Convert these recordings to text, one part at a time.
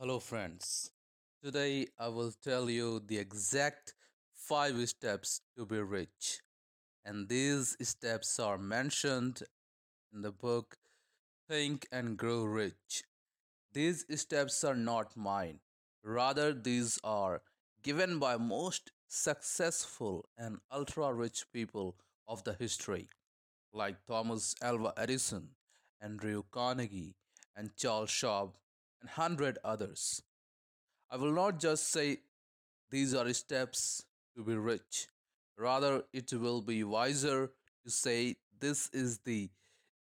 Hello, friends. Today I will tell you the exact five steps to be rich. And these steps are mentioned in the book Think and Grow Rich. These steps are not mine, rather, these are given by most successful and ultra rich people of the history, like Thomas Alva Edison, Andrew Carnegie, and Charles Schwab, and hundred others. I will not just say these are steps to be rich. Rather, it will be wiser to say this is the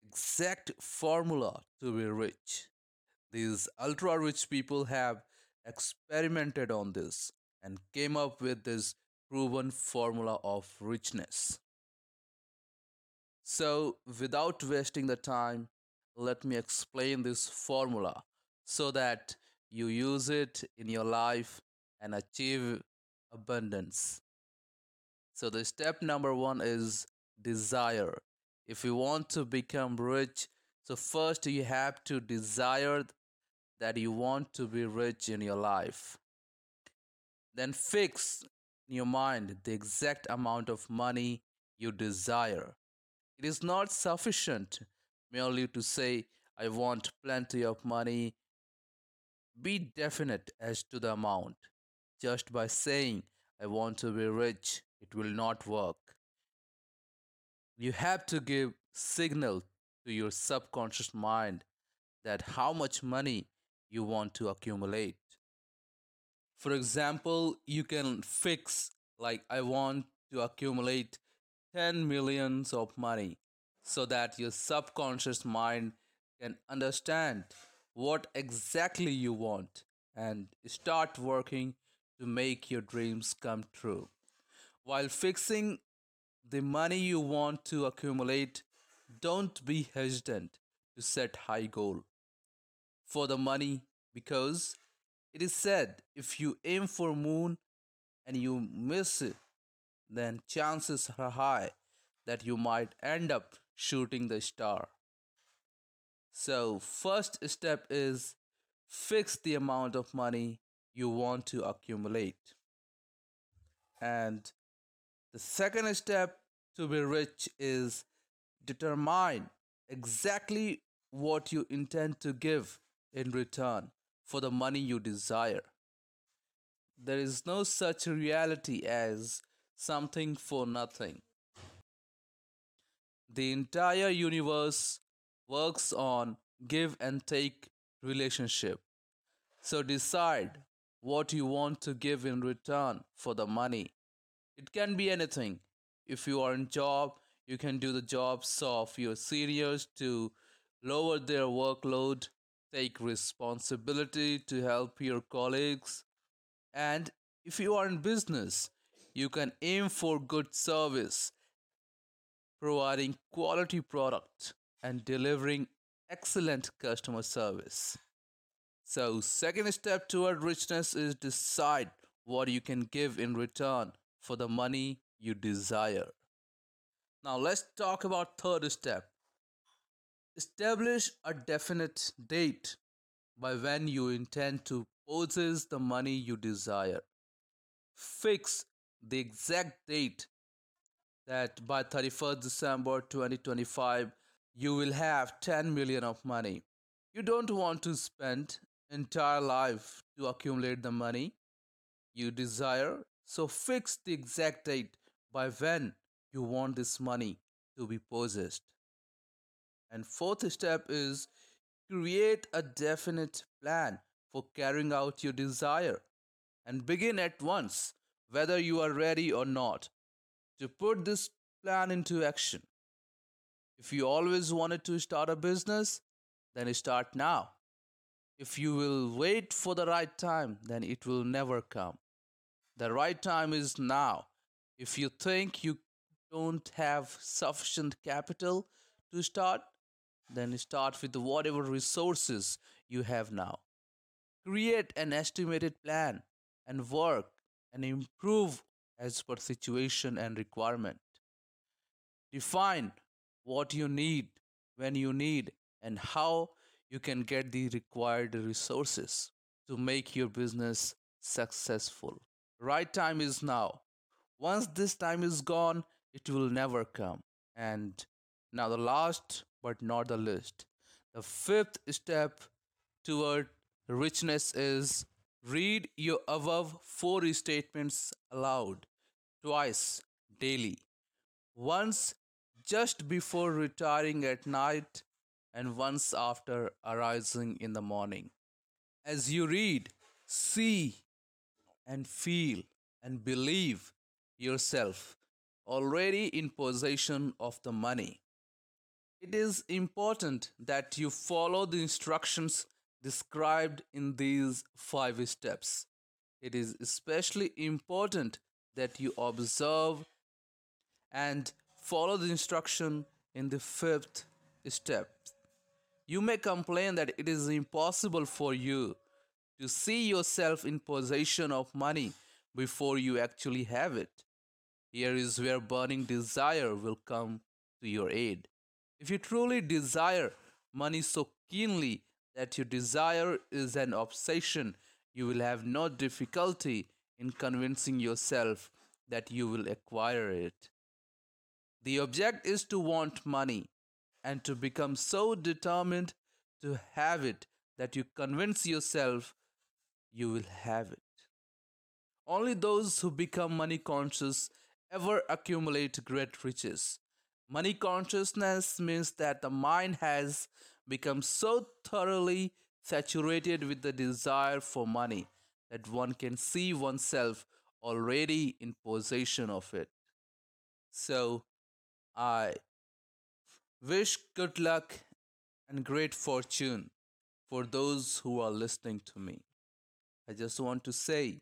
exact formula to be rich. These ultra rich people have experimented on this and came up with this proven formula of richness. So, without wasting the time, let me explain this formula so that you use it in your life and achieve abundance. So, the step number one is desire. If you want to become rich, so first you have to desire that you want to be rich in your life. Then fix in your mind the exact amount of money you desire. It is not sufficient merely to say, I want plenty of money. Be definite as to the amount. Just by saying, I want to be rich, it will not work. You have to give signal to your subconscious mind that how much money you want to accumulate. For example, you can fix like I want to accumulate 10 millions of money so that your subconscious mind can understand what exactly you want and start working to make your dreams come true. While fixing the money you want to accumulate, don't be hesitant to set high goal for the money because it is said if you aim for moon and you miss it, then chances are high that you might end up shooting the star. So, first step is fix the amount of money you want to accumulate. And the second step to be rich is determine exactly what you intend to give in return for the money you desire. There is no such reality as something for nothing. The entire universe works on give and take relationship. So decide what you want to give in return for the money. It can be anything. If you are in job, you can do the jobs of your seniors to lower their workload, take responsibility to help your colleagues, and if you are in business, you can aim for good service providing quality product and delivering excellent customer service. So, second step toward richness is decide what you can give in return for the money you desire. Now, let's talk about third step. Establish a definite date by when you intend to possess the money you desire. Fix the exact date that by 31st December 2025 you will have 10 million of money. You don't want to spend entire life to accumulate the money you desire, so fix the exact date by when you want this money to be possessed. And fourth step is create a definite plan for carrying out your desire and begin at once whether you are ready or not to put this plan into action. If you always wanted to start a business, then start now. If you will wait for the right time, then it will never come. The right time is now. If you think you don't have sufficient capital to start, then start with whatever resources you have now. Create an estimated plan and work and improve as per situation and requirement. Define what you need, when you need, and how you can get the required resources. to make your business successful. Right time is now. Once this time is gone, it will never come. And now, the last but not the least, the fifth step toward richness is read your above four statements aloud twice daily. Once just before retiring at night and once after arising in the morning. As you read, see, and feel and believe yourself already in possession of the money. It is important that you follow the instructions described in these five steps. It is especially important that you observe and follow the instruction in the fifth step. You may complain that it is impossible for you to see yourself in possession of money before you actually have it. Here is where burning desire will come to your aid. If you truly desire money so keenly that your desire is an obsession, you will have no difficulty in convincing yourself that you will acquire it. The object is to want money and to become so determined to have it that you convince yourself you will have it. Only those who become money conscious ever accumulate great riches. Money consciousness means that the mind has become so thoroughly saturated with the desire for money that one can see oneself already in possession of it. So, I wish good luck and great fortune for those who are listening to me. I just want to say,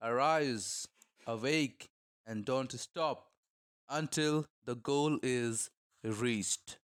arise, awake, and don't stop until the goal is reached.